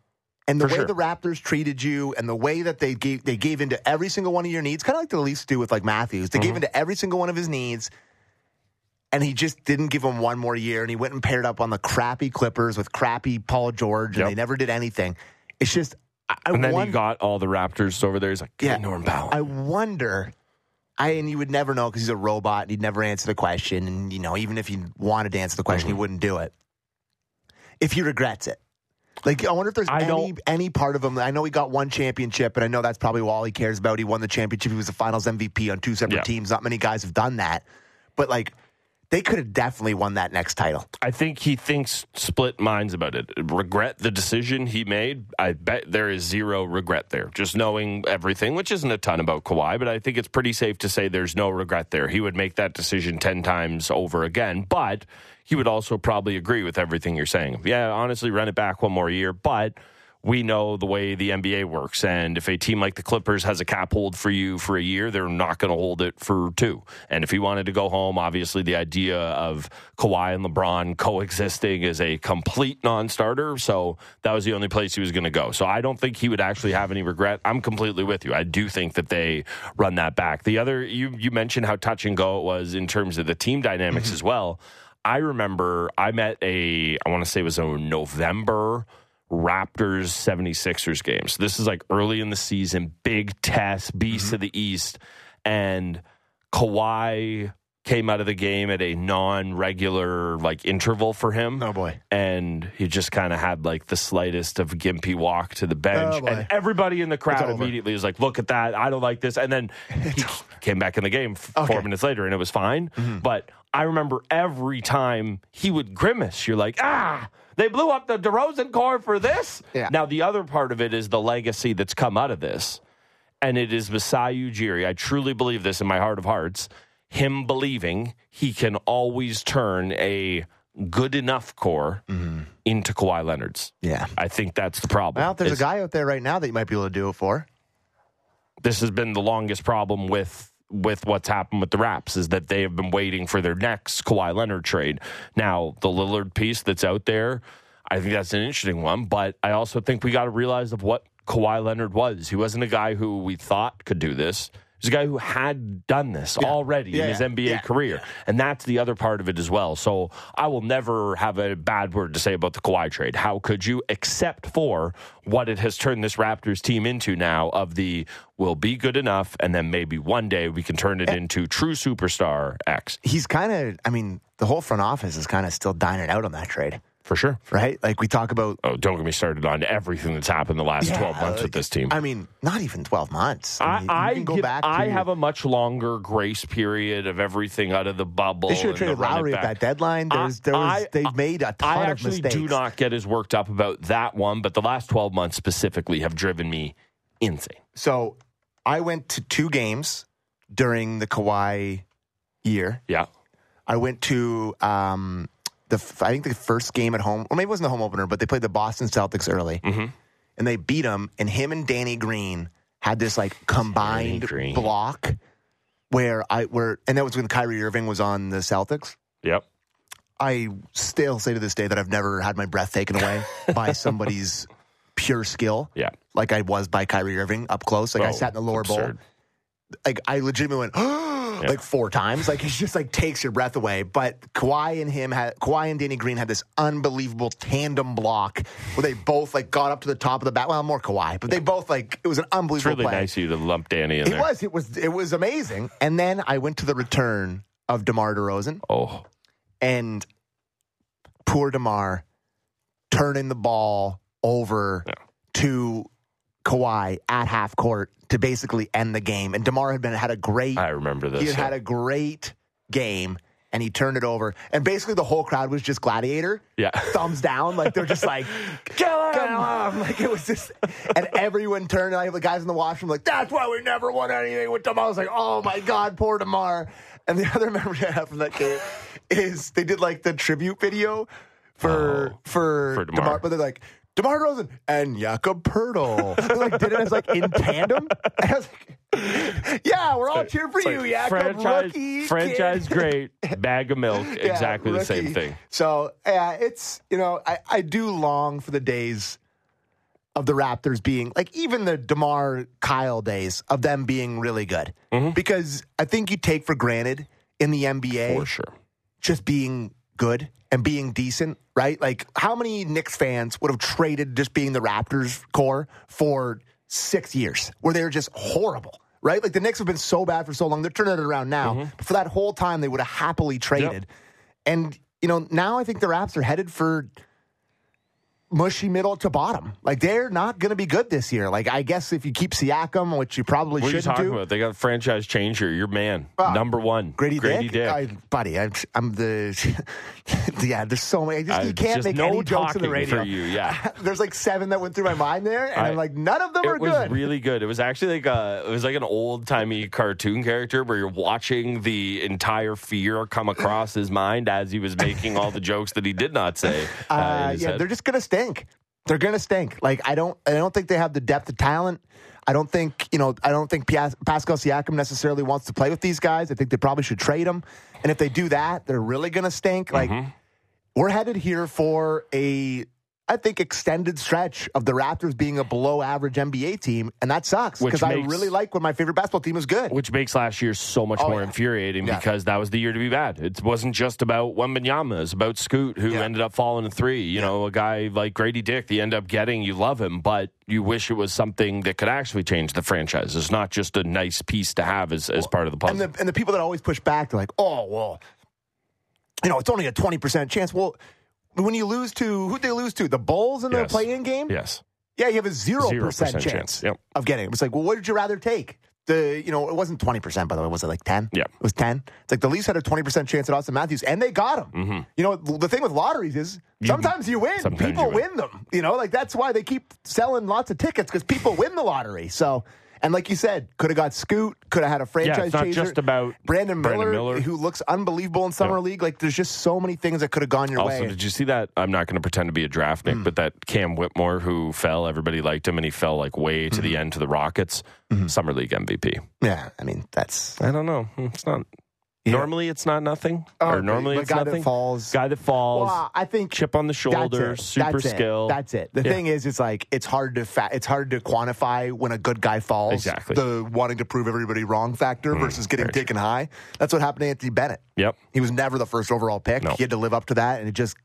and the For way sure. the Raptors treated you, and the way that they gave they gave into every single one of your needs, kind of like the Leafs do with like Matthews. They Mm-hmm. gave into every single one of his needs, and he just didn't give him one more year. And he went and paired up on the crappy Clippers with crappy Paul George, and Yep. they never did anything. It's just. I, and then won- he got all the Raptors over there. He's like, yeah, Norm Powell. I wonder. I and you would never know because he's a robot and he'd never answer the question. And you know, even if he wanted to answer the question, Mm-hmm. he wouldn't do it. If he regrets it, like I wonder if there's I any any part of him. I know he got one championship, and I know that's probably all he cares about. He won the championship. He was the Finals MVP on two separate Yeah. teams. Not many guys have done that, but like. They could have definitely won that next title. I think he thinks split minds about it. Regret the decision he made. I bet there is zero regret there. Just knowing everything, which isn't a ton about Kawhi, but I think it's pretty safe to say there's no regret there. He would make that decision 10 times over again, but he would also probably agree with everything you're saying. Yeah, honestly, run it back one more year, but we know the way the NBA works. And if a team like the Clippers has a cap hold for you for a year, they're not going to hold it for two. And if he wanted to go home, obviously the idea of Kawhi and LeBron coexisting is a complete non starter. So that was the only place he was going to go. So I don't think he would actually have any regret. I'm completely with you. I do think that they run that back. The other, you, you mentioned how touch and go it was in terms of the team dynamics mm-hmm. as well. I remember I met a, I want to say it was a November Raptors 76ers games. This is like early in the season, big test, beast mm-hmm. of the East. And Kawhi came out of the game at a non-regular like interval for him. Oh boy. And he just kind of had like the slightest of gimpy walk to the bench. Oh and everybody in the crowd immediately was like, look at that. I don't like this. And then he came back in the game okay. four minutes later and it was fine. Mm-hmm. But I remember every time he would grimace, you're like, ah, they blew up the DeRozan core for this. Yeah. Now the other part of it is the legacy that's come out of this, and it is Masai Ujiri. I truly believe this in my heart of hearts. Him believing he can always turn a good enough core mm-hmm. into Kawhi Leonard's. Yeah, I think that's the problem. Well, there's a guy out there right now that you might be able to do it for. This has been the longest problem with with what's happened with the Raps is that they have been waiting for their next Kawhi Leonard trade. Now, the Lillard piece that's out there, I think that's an interesting one, but I also think we got to realize of what Kawhi Leonard was. He wasn't a guy who we thought could do this. He's a guy who had done this yeah. already yeah, in his NBA yeah. career. And that's the other part of it as well. So I will never have a bad word to say about the Kawhi trade. How could you, except for what it has turned this Raptors team into now of the will be good enough, and then maybe one day we can turn it eh. into true superstar X. He's kind of, I mean, the whole front office is kind of still dining out on that trade. For sure. Right? Like we talk about. Oh, don't get me started on everything that's happened the last yeah, 12 months like, with this team. I mean, not even 12 months. I, mean, I, go back I have a much longer grace period of everything out of the bubble. They should have traded Lowry at that deadline. There's, there was, they've made a ton of mistakes. I actually do not get as worked up about that one, but the last 12 months specifically have driven me insane. So I went to two games during the Kawhi year. Yeah. I went to um, the I think the first game at home, or maybe it wasn't the home opener, but they played the Boston Celtics early, mm-hmm. and they beat them. And him and Danny Green had this like combined block where I where, and that was when Kyrie Irving was on the Celtics. Yep. I still say to this day that I've never had my breath taken away by somebody's pure skill. Yeah. Like I was by Kyrie Irving up close. Like oh, I sat in the lower absurd. bowl. Like I legitimately went, oh, yeah. like four times. Like he just like takes your breath away. But Kawhi and him had Kawhi and Danny Green had this unbelievable tandem block where they both like got up to the top of the bat. Well, more Kawhi, but they both like it was an unbelievable. It's really play. nice of you to lump Danny in it there. was. It was. It was amazing. And then I went to the return of DeMar DeRozan. Oh, and poor DeMar turning the ball over yeah. to Kawhi at half court to basically end the game. And Demar had been had a great. I remember this. He had yeah. had a great game, and he turned it over. And basically, the whole crowd was just gladiator. Yeah, thumbs down. Like they're just like kill him. Kill him. Like it was just, and everyone turned. And I have the guys in the washroom like, that's why we never won anything with Demar. I was like, oh my god, poor Demar. And the other memory I have from that game is they did like the tribute video for oh, for, for DeMar. DeMar, but they're like DeMar DeRozan and Jakob they like did it as like in tandem. I was like, yeah, we're all cheering for you, Jakob. Franchise, rookie franchise great, bag of milk, yeah, exactly rookie. the same thing. So yeah, it's you know I, I do long for the days of the Raptors being like even the DeMar Kyle days of them being really good mm-hmm. because I think you take for granted in the NBA for sure just being good and being decent, right? Like, how many Knicks fans would have traded just being the Raptors core for six years where they were just horrible, right? Like, the Knicks have been so bad for so long. They're turning it around now. Mm-hmm. But for that whole time, they would have happily traded. Yep. And, you know, now I think the Raps are headed for mushy middle to bottom. Like they're not going to be good this year. Like I guess if you keep Siakam, which you probably What are you shouldn't talking do. about? They got franchise changer. Your man, Ah, number one, Grady, Grady Dick, Dick. I, buddy, I'm, I'm the yeah. There's so many. I just, I- you can't make no any jokes on the radio. for you, yeah. there's like seven that went through my mind there, and I, am like, none of them are it was good. really good. It was actually like a, it was like an old timey cartoon character where you're watching the entire fear come across his mind as he was making all the jokes that he did not say. Uh, Uh, yeah, head. they're just gonna stink. They're gonna stink. Like I don't, I don't think they have the depth of talent. I don't think you know. I don't think Pas- Pascal Siakam necessarily wants to play with these guys. I think they probably should trade him. And if they do that, they're really gonna stink. Like Mm-hmm. we're headed here for a, I think, extended stretch of the Raptors being a below average NBA team, and that sucks because I really like when my favorite basketball team is good. which makes last year so much Oh, more yeah. infuriating Yeah. because that was the year to be bad. It wasn't just about Wembanyama. It's about Scoot, who Yeah. ended up falling to three. You know, a guy like Grady Dick, you end up getting, you love him, but you wish it was something that could actually change the franchise. It's not just a nice piece to have as, as part of the puzzle. And the and the people that always push back, they're like, oh well, you know, it's only a twenty percent chance. Well, when you lose to who'd they lose to? The Bulls in the Yes. play-in game. yes. Yeah, you have a zero percent 0% chance, chance, yep. of getting it. It's like, well, what did you rather take? The you know, it wasn't twenty percent by the way. Was it like ten? Yeah. it was ten. It's like the Leafs had a twenty percent chance at Auston Matthews, and they got him. Mm-hmm. You know, the thing with lotteries is sometimes you win. sometimes people you win. win them. You know, like that's why they keep selling lots of tickets because people win the lottery. So. And like you said, could have got Scoot, could have had a franchise yeah, it's not chaser. just about Brandon Miller, Brandon Miller. who looks unbelievable in summer Yeah. league. Like, there's just so many things that could have gone your Also, way. did you see that? I'm not going to pretend to be a draft Mm. But that Cam Whitmore who fell, everybody liked him, and he fell like way to Mm-hmm. the end to the Rockets. Summer League MVP. yeah, I mean, that's I don't know. It's not. Yeah. Normally, it's not nothing. Oh, or normally, it's guy that nothing. falls- Guy that falls. Well, I think chip on the shoulder, That's it. super That's it. skill. That's it. The Yeah. thing is, it's like it's hard to fa- it's hard to quantify when a good guy falls. Exactly. Mm, The wanting to prove everybody wrong factor versus getting taken high. That's what happened to Anthony Bennett. Yep. He was never the first overall pick. No. He had to live up to that, and it just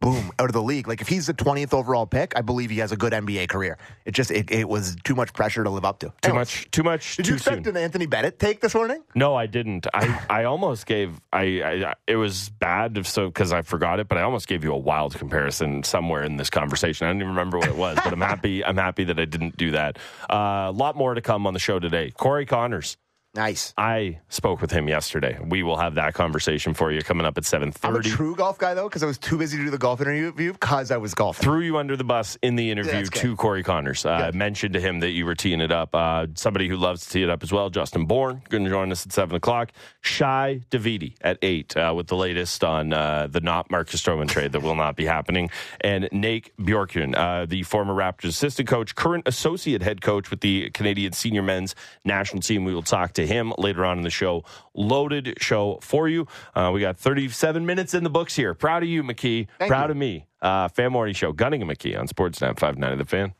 boom out of the league. Like if he's the twentieth overall pick, I believe he has a good NBA career. It just it, it was too much pressure to live up to. Too Anyways, much. Too much. Did too you expect soon. an Anthony Bennett take this morning? No, I didn't. I, I almost gave I, I it was bad if so because I forgot it, but I almost gave you a wild comparison somewhere in this conversation. I don't even remember what it was, but I'm happy. I'm happy that I didn't do that. Uh, a lot more to come on the show today. Corey Conners. Nice. I spoke with him yesterday. We will have that conversation for you coming up at 7.30. I'm a true golf guy though, because I was too busy to do the golf interview because I was golfing. Threw you under the bus in the interview good. to Corey Conners. Uh, mentioned to him that you were teeing it up. Uh, somebody who loves to tee it up as well, Justin Bourne, going to join us at 7 o'clock. Shi Davidi at 8 uh, with the latest on uh, the not Marcus Stroman trade that will not be happening. And Nate Bjorkgren, uh, the former Raptors assistant coach, current associate head coach with the Canadian senior men's national team. We will talk to him later on in the show. Loaded show for you. Uh, we got 37 minutes in the books here. Proud of you, McKee. Thank Proud you. of me. Uh, Fan Morning Show, Gunning and McKee on Sportsnet 590 The Fan.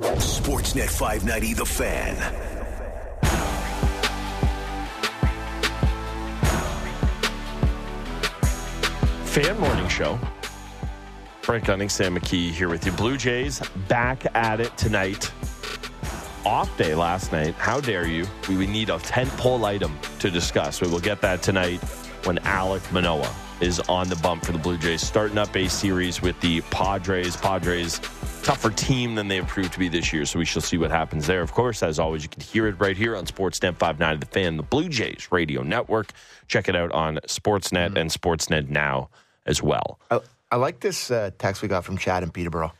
Sportsnet 590 The Fan. Fan Morning Show. Frank Gunning, Sam McKee here with you. Blue Jays back at it tonight. Off day last night. How dare you? We would need a tent pole item to discuss. We will get that tonight when Alek Manoah is on the bump for the Blue Jays, starting up a series with the Padres. Padres, tougher team than they have proved to be this year, so we shall see what happens there. Of course, as always, you can hear it right here on Sportsnet 59 The Fan, the Blue Jays radio network. Check it out on Sportsnet and Sportsnet Now as well. I, I like this uh, text we got from Chad in Peterborough.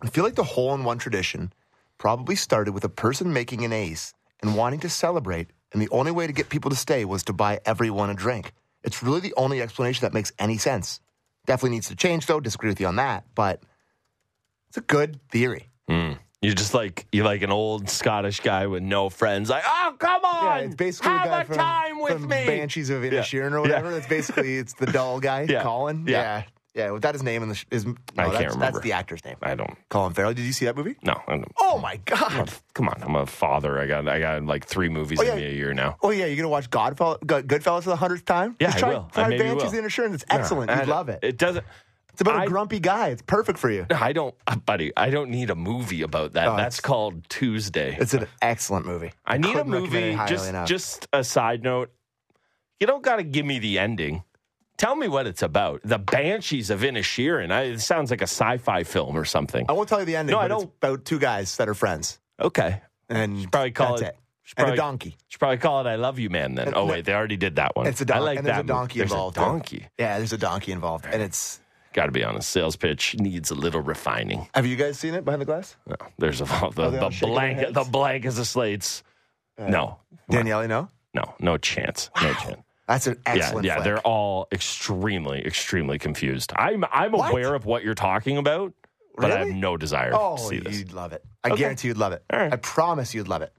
I feel like the hole in one tradition probably started with a person making an ace and wanting to celebrate, and the only way to get people to stay was to buy everyone a drink. It's really the only explanation that makes any sense. Definitely needs to change, though. Disagree with you on that, but it's a good theory. Hmm. You're just like you're like an old Scottish guy with no friends. Like, oh come on, Yeah, it's basically have a from, time with me. Banshees of Yeah. Inisherin or Yeah. whatever. That's basically it's the dull guy, Yeah. Colin. Yeah. yeah, yeah. Well, that his name in the sh- is no, I can't that's, remember. That's the actor's name. I don't. Colin Farrell. Did you see that movie? No. I'm, Oh my god! come on, I'm a father. I got I got like three movies Oh, in me a year now. Oh yeah, you're gonna watch Godfell- Goodfellas for the hundredth time? Yeah, Just I try, will. I Try maybe Banshees will. of Inisherin. It's excellent. I You don't- love it. It doesn't. It's about a I- grumpy guy. It's perfect for you. I don't, uh, buddy. I don't need a movie about that. Oh, That's called Tuesday. It's an excellent movie. I need a couldn't movie. Just, enough. just a side note. You don't got to give me the ending. Tell me what it's about. The Banshees of Inisherin. I, it sounds like a sci-fi film or something. I won't tell you the ending. No, I don't- about two guys that are friends, Okay. and probably call that's it- it. should And probably- a donkey. Should probably call it "I Love You, Man." Then. And- Oh wait, they already did that one. It's a I donkey. like and there's that. a donkey There's involved. A donkey. Yeah, there's a donkey involved, and it's Got to be honest. Sales pitch needs a little refining. Have you guys seen it behind the glass? No, there's a the, Oh, the blank the blank as a slates. Uh, no, Danielle, no. no, no chance. No chance. That's an Yeah, excellent. yeah, flick. they're all extremely, extremely confused. I'm I'm What? aware of what you're talking about, but I have no desire Oh, to see this. you'd love it. I Okay. guarantee you'd love it. Right. I promise you'd love it.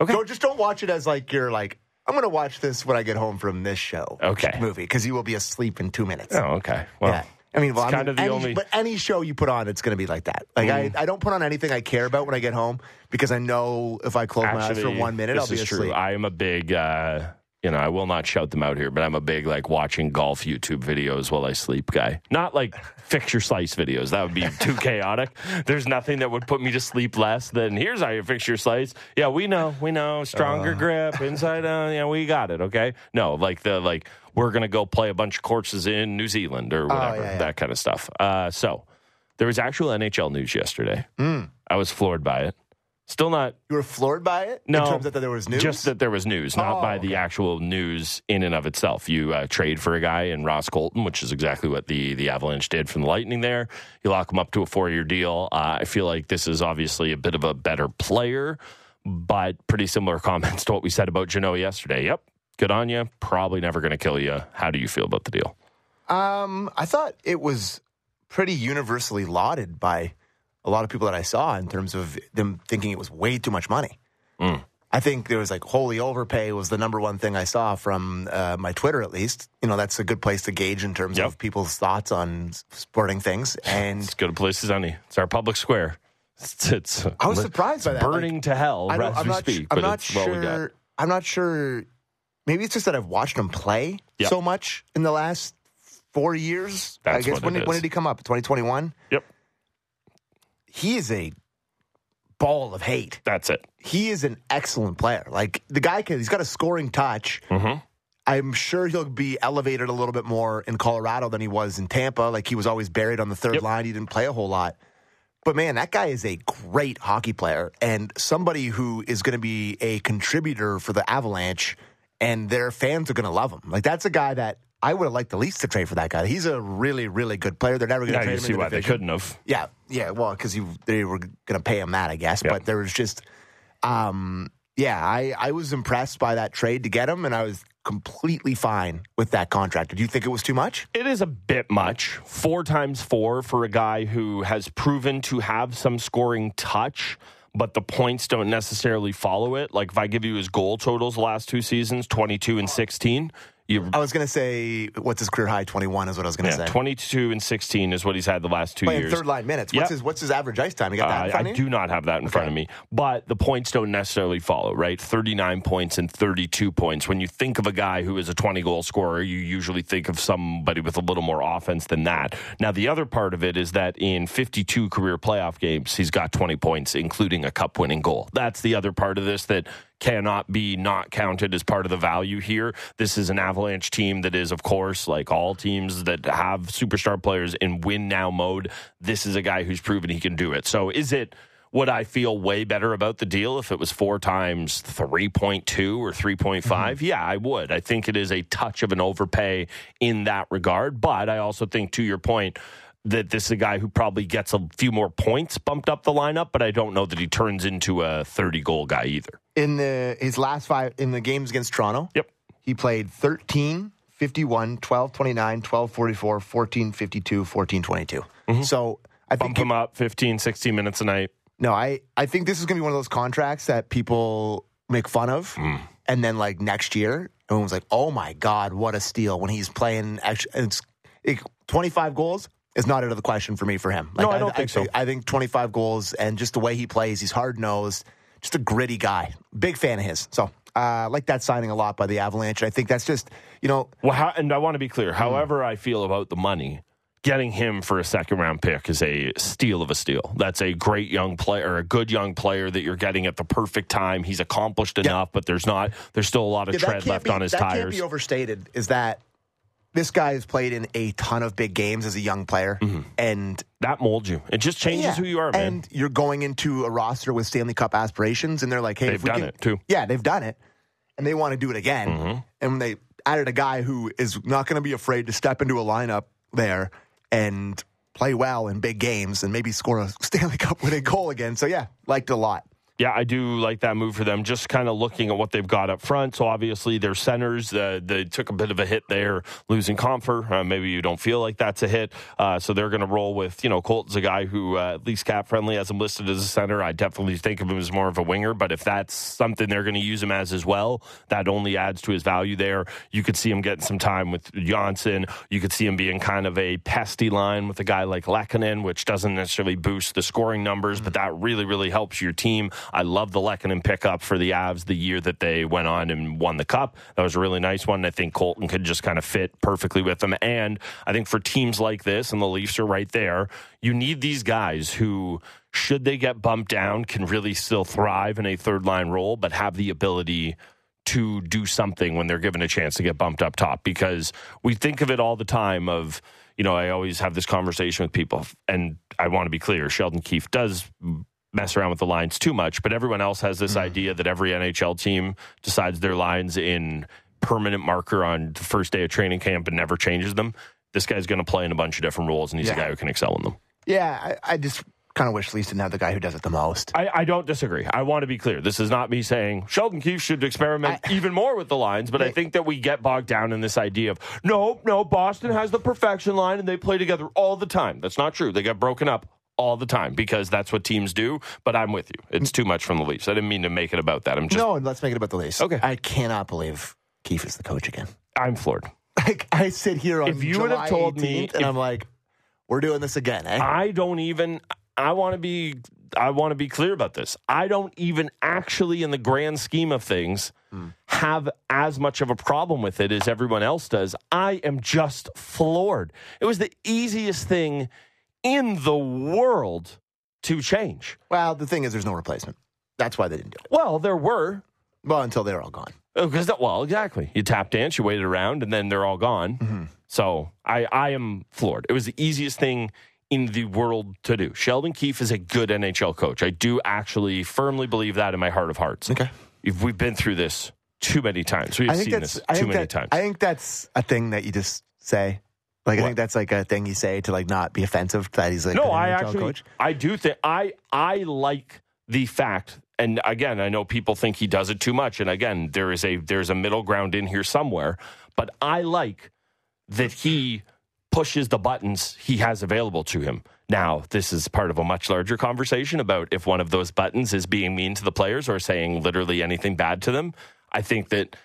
Okay. Don't just don't watch it as like you're like I'm going to watch this when I get home from this show. Okay. Movie because you will be asleep in two minutes. Oh, okay. Well, yeah. I mean, well, I kind mean, of the any, only- Mm. But any show you put on, it's going to be like that. Like I, I don't put on anything I care about when I get home because I know if I close my eyes for one minute, I'll be is asleep. true. I am a big, uh, you know, I will not shout them out here, but I'm a big like watching golf YouTube videos while I sleep guy. Not like fix your slice videos. That would be too chaotic. There's nothing that would put me to sleep less than here's how you fix your slice. Yeah, we know, we know, stronger Uh. grip, inside out. Yeah, we got it. Okay. No, like the like we're gonna go play a bunch of courses in New Zealand or whatever, Oh, yeah, yeah. that kind of stuff. Uh, so there was actual NHL news yesterday. Hmm. I was floored by it. Still not you were floored by it no, in terms of that there was news. Just that there was news, not Oh, by the actual news in and of itself. You uh, trade for a guy in Ross Colton, which is exactly what the the Avalanche did from the Lightning. There, you lock him up to a four year deal. Uh, I feel like this is obviously a bit of a better player, but pretty similar comments to what we said about Genoa yesterday. Yep, good on you. Probably never going to kill you. How do you feel about the deal? Um, I thought it was pretty universally lauded by a lot of people that I saw in terms of them thinking it was way too much money. Mm. I think there was like holy overpay was the number one thing I saw from uh, my Twitter at least. You know, that's a good place to gauge in terms Yep. of people's thoughts on sporting things. And It's good a place as any. It's our public square. It's, it's I was surprised by that. Like, burning to hell I as I'm we not, speak. I'm not sure. I'm not sure. Maybe it's just that I've watched him play Yep. so much in the last four years. I guess when did, when did he come up? 2021. He is a ball of hate. that's it. He is an excellent player. Like the guy can. He's got a scoring touch. Mm-hmm. I'm sure he'll be elevated a little bit more in Colorado than he was in Tampa. Like he was always buried on the third Yep. line. He didn't play a whole lot. But man, that guy is a great hockey player and somebody who is going to be a contributor for the Avalanche, and their fans are going to love him. Like that's a guy that I would have liked the least to trade for that guy. He's a really, really good player. They're never going to Now trade you him see in the why they couldn't have. Yeah, yeah. Well, because they were going to pay him that, I guess. Yep. But there was just, um, yeah, I, I was impressed by that trade to get him, and I was completely fine with that contract. Did you think it was too much? It is a bit much. Four times four for a guy who has proven to have some scoring touch, but the points don't necessarily follow it. Like if I give you his goal totals the last two seasons, 22 and 16, you I was going to say, what's his career high? Twenty one is what I was going to yeah, say. 22 and 16 is what he's had the last two Playing years. third line minutes. Yep. What's his What's his average ice time? You got that in Uh, front I of you? do not have that in front of me, but the points don't necessarily follow, right? 39 points and 32 points. When you think of a guy who is a 20 goal scorer, you usually think of somebody with a little more offense than that. Now, the other part of it is that in 52 career playoff games, he's got 20 points, including a cup winning goal. That's the other part of this that cannot be not counted as part of the value here. This is an Avalanche team that is, of course, like all teams that have superstar players in win now mode. This is a guy who's proven he can do it. So is it would I feel way better about the deal if it was four times 3.2 or 3.5? Mm-hmm. Yeah, I would. I think it is a touch of an overpay in that regard. But I also think, to your point, that this is a guy who probably gets a few more points bumped up the lineup, but I don't know that he turns into a 30 goal guy either. In the his last five in the games against Toronto. Yep. He played 13, 51, 12, 29, 12, 44, 14, 52, 14, 22. Mm-hmm. So I think Bump him up 15, 16 minutes a night. No, I, I think this is going to be one of those contracts that people make fun of. Mm. And then, like, next year, everyone's like, oh my God, what a steal when he's playing. Actually, it's, it, 25 goals is not out of the question for me for him. Like, No, I don't think so. I think 25 goals and just the way he plays, he's hard nosed, just a gritty guy. Big fan of his. So, uh, I like that signing a lot by the Avalanche. I think that's just, you know, Well, how, and I want to be clear. However, I feel about the money, getting him for a second round pick is a steal of a steal. That's a great young player, a good young player that you're getting at the perfect time. He's accomplished enough, but there's not. There's still a lot of Yeah, tread left be- on his that can't tires. be overstated. Is that this guy has played in a ton of big games as a young player, and That molds you. It just changes yeah, who you are, man. And you're going into a roster with Stanley Cup aspirations, and they're like, "Hey, They've done can- it, too. Yeah, they've done it, and they want to do it again. Mm-hmm. And when they added a guy who is not going to be afraid to step into a lineup there and play well in big games, and maybe score a Stanley Cup winning goal again. So yeah, liked a lot. Yeah, I do like that move for them. Just kind of looking at what they've got up front. So obviously their centers, uh, they took a bit of a hit there, losing Compher. Uh, maybe you don't feel like that's a hit. Uh, so they're going to roll with, you know, Colton's a guy who uh, at least CapFriendly has him listed as a center. I definitely think of him as more of a winger. But if that's something they're going to use him as as well, that only adds to his value there. You could see him getting some time with Johnson. You could see him being kind of a pesty line with a guy like Lehkonen, which doesn't necessarily boost the scoring numbers, but that really, really helps your team. I love the Lehkonen pickup for the Avs the year that they went on and won the cup. That was a really nice one. I think Colton could just kind of fit perfectly with them. And I think for teams like this, and the Leafs are right there, you need these guys who, should they get bumped down, can really still thrive in a third line role, but have the ability to do something when they're given a chance to get bumped up top because we think of it all the time of you know i always have this conversation with people and i want to be clear sheldon keefe does mess around with the lines too much but everyone else has this hmm. idea that every nhl team decides their lines in permanent marker on the first day of training camp and never changes them this guy's going to play in a bunch of different roles and he's a guy who can excel in them Yeah, I, I just kind of wish didn't have the guy who does it the most. I, I don't disagree. I want to be clear. This is not me saying Sheldon Keefe should experiment I- even more with the lines, but I think that we get bogged down in this idea of no, no, Boston has the perfection line and they play together all the time. That's not true. They get broken up all the time because that's what teams do. But I'm with you. It's too much from the Leafs. I didn't mean to make it about that. I'm just, no, let's make it about the Leafs. Okay. I cannot believe Keefe is the coach again. I'm floored. Like I sit here on If you would have July told me- and I'm like, we're doing this again, eh? I don't even. I want to be. I want to be clear about this. I don't even actually, in the grand scheme of things, have as much of a problem with it as everyone else does. I am just floored. It was the easiest thing in the world to change. well, the thing is, there's no replacement. That's why they didn't do it. Well, there were. Well, until they're all gone. Oh, because that well, exactly. You tap dance, you waited around, and then they're all gone. Mm-hmm. So I, I am floored. It was the easiest thing in the world to do. Sheldon Keefe is a good NHL coach. I do actually firmly believe that in my heart of hearts. Okay. If We've been through this too many times. We've seen this too many that, times. I think that's a thing that you just say. Like I think that's like a thing you say to like not be offensive that he's like no, I actually, coach. I do think I I like the fact, and again, I know people think he does it too much, and again, there is a there's a middle ground in here somewhere, but I like that he pushes the buttons he has available to him. Now, this is part of a much larger conversation about if one of those buttons is being mean to the players or saying literally anything bad to them. I think that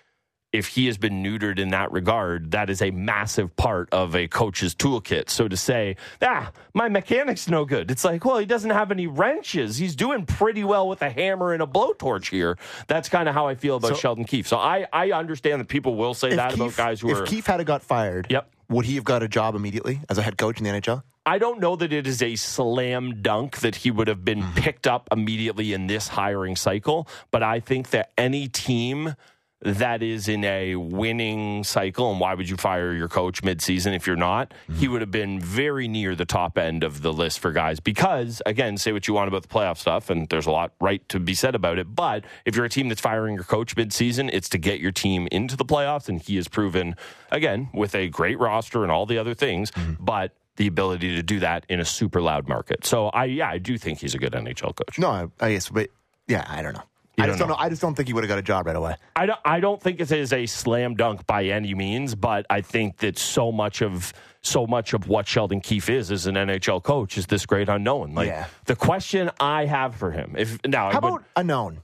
if he has been neutered in that regard, that is a massive part of a coach's toolkit. So to say, ah, my mechanic's no good, it's like, well, he doesn't have any wrenches. He's doing pretty well with a hammer and a blowtorch here. That's kind of how I feel about So- Sheldon Keefe. So I, I understand that people will say that about guys who if are. Keefe had got fired, Yep. would he have got a job immediately as a head coach in the NHL? I don't know that it is a slam dunk that he would have been picked up immediately in this hiring cycle, but I think that any team that is in a winning cycle, and why would you fire your coach midseason if you're not? Mm-hmm. He would have been very near the top end of the list for guys because, again, say what you want about the playoff stuff, and there's a lot right to be said about it. But if you're a team that's firing your coach midseason, it's to get your team into the playoffs, and he has proven, again, with a great roster and all the other things, mm-hmm. but the ability to do that in a super loud market. So I yeah, I do think he's a good NHL coach. No, I, I guess, but yeah, I don't know. You I don't just don't know. know. I just don't think he would have got a job right away. I don't, I don't think it is a slam dunk by any means, but I think that so much of so much of what Sheldon Keefe is as an NHL coach is this great unknown. Like Yeah. the question I have for him, if now How about a known?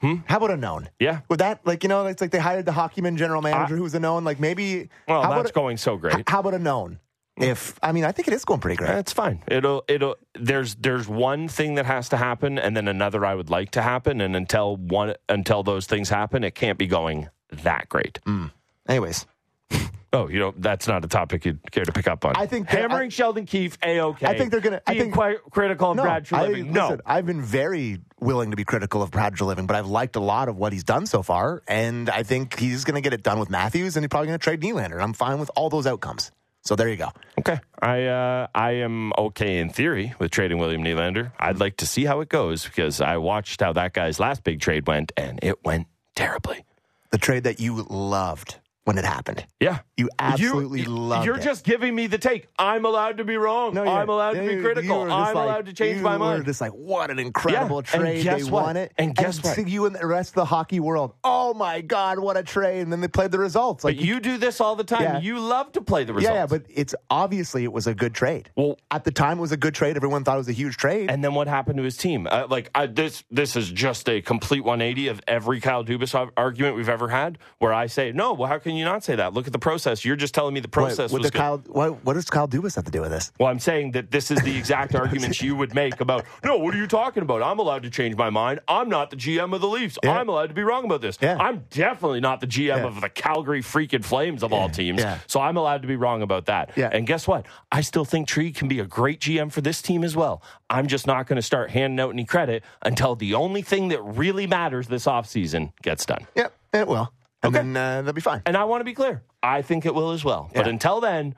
Hmm? How about a known? yeah, Would that like you know it's like they hired the hockeyman general manager who's a known like maybe well how that's about going so great. how about a known? If I mean I think it is going pretty great. It's fine. It'll it'll there's there's one thing that has to happen and then another I would like to happen and until one until those things happen it can't be going that great. Mm. Anyways, Oh, you know that's not a topic you'd care to pick up on. I think hammering Sheldon Keefe a okay. I think they're gonna- I think- quite critical of no, Brad I, Treliving. No, listen, I've been very willing to be critical of Brad Treliving, but I've liked a lot of what he's done so far, and I think he's going to get it done with Matthews, and he's probably going to trade Nylander. I'm fine with all those outcomes. So there you go. Okay, I uh, I am okay in theory with trading William Nylander. I'd like to see how it goes because I watched how that guy's last big trade went, and it went terribly. The trade that you loved when it happened. Yeah, You absolutely you, loved You're it. just giving me the take. I'm allowed to be wrong. No, I'm allowed to be critical. I'm like- allowed to change my mind. just like, what an incredible Yeah, and trade. guess they what? won it. And guess what? so you and the rest of the hockey world, oh my God, what a trade. And then they played the results. but Like you do this all the time. Yeah. You love to play the results. Yeah, yeah, but it's obviously it was a good trade. Well- at the time it was a good trade. Everyone thought it was a huge trade. And then what happened to his team? Uh, like I, this, this is just a complete 180 of every Kyle Dubas argument we've ever had. Where I say, no, well, how can you not say that? Look at the process. You're just telling me the process with was good. Kyle, what, what does Kyle Dubas have to do with this? Well, I'm saying that this is the exact arguments you would make about, no, what are you talking about? I'm allowed to change my mind. I'm not the GM of the Leafs. Yeah. I'm allowed to be wrong about this. Yeah. I'm definitely not the GM Yeah. of the Calgary freaking Flames of all teams. So I'm allowed to be wrong about that. Yeah. And guess what? I still think Tree can be a great GM for this team as well. I'm just not going to start handing out any credit until the only thing that really matters this offseason gets done. Yep, it will. And Okay. then uh, that'll be fine. And I want to be clear. I think it will as well. But until then,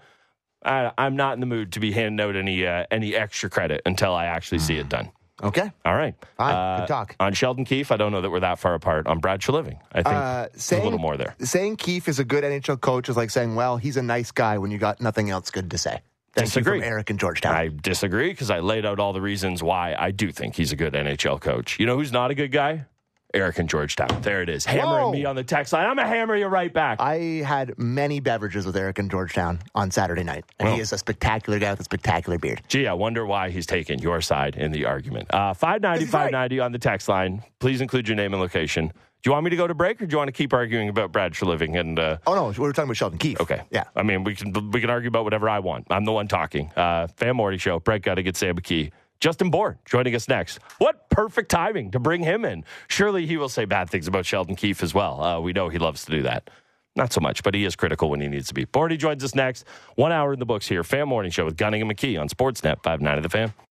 I, I'm not in the mood to be handing out any uh, any extra credit until I actually see it done. Okay. All right. Fine. Uh, Good talk. On Sheldon Keefe, I don't know that we're that far apart. On Brad Treliving, I think Uh, there's a little more there. Saying Keefe is a good NHL coach is like saying, well, he's a nice guy when you got nothing else good to say. Thank Disagree. Eric in Georgetown. I disagree because I laid out all the reasons why I do think he's a good NHL coach. You know who's not a good guy? Eric in Georgetown. There it is. Hammering Whoa. me on the text line. I'm going to hammer you right back. I had many beverages with Eric in Georgetown on Saturday night, and he is a spectacular guy with a spectacular beard. Gee, I wonder why he's taking your side in the argument. Uh, 590, He's right. 590 on the text line. Please include your name and location. Do you want me to go to break or do you want to keep arguing about Brad Treliving? And uh, Oh no, we were talking about Sheldon Keefe. okay, Yeah. I mean, we can we can argue about whatever I want. I'm the one talking. Uh, Fan Morning Show. Brett got to get Sam McKee. Justin Bourne joining us next. What perfect timing to bring him in. Surely he will say bad things about Sheldon Keefe as well. Uh, we know he loves to do that. Not so much, but he is critical when he needs to be. Bordy joins us next. One hour in the books here. Fan Morning Show with Gunning and McKee on Sportsnet 590 The Fan.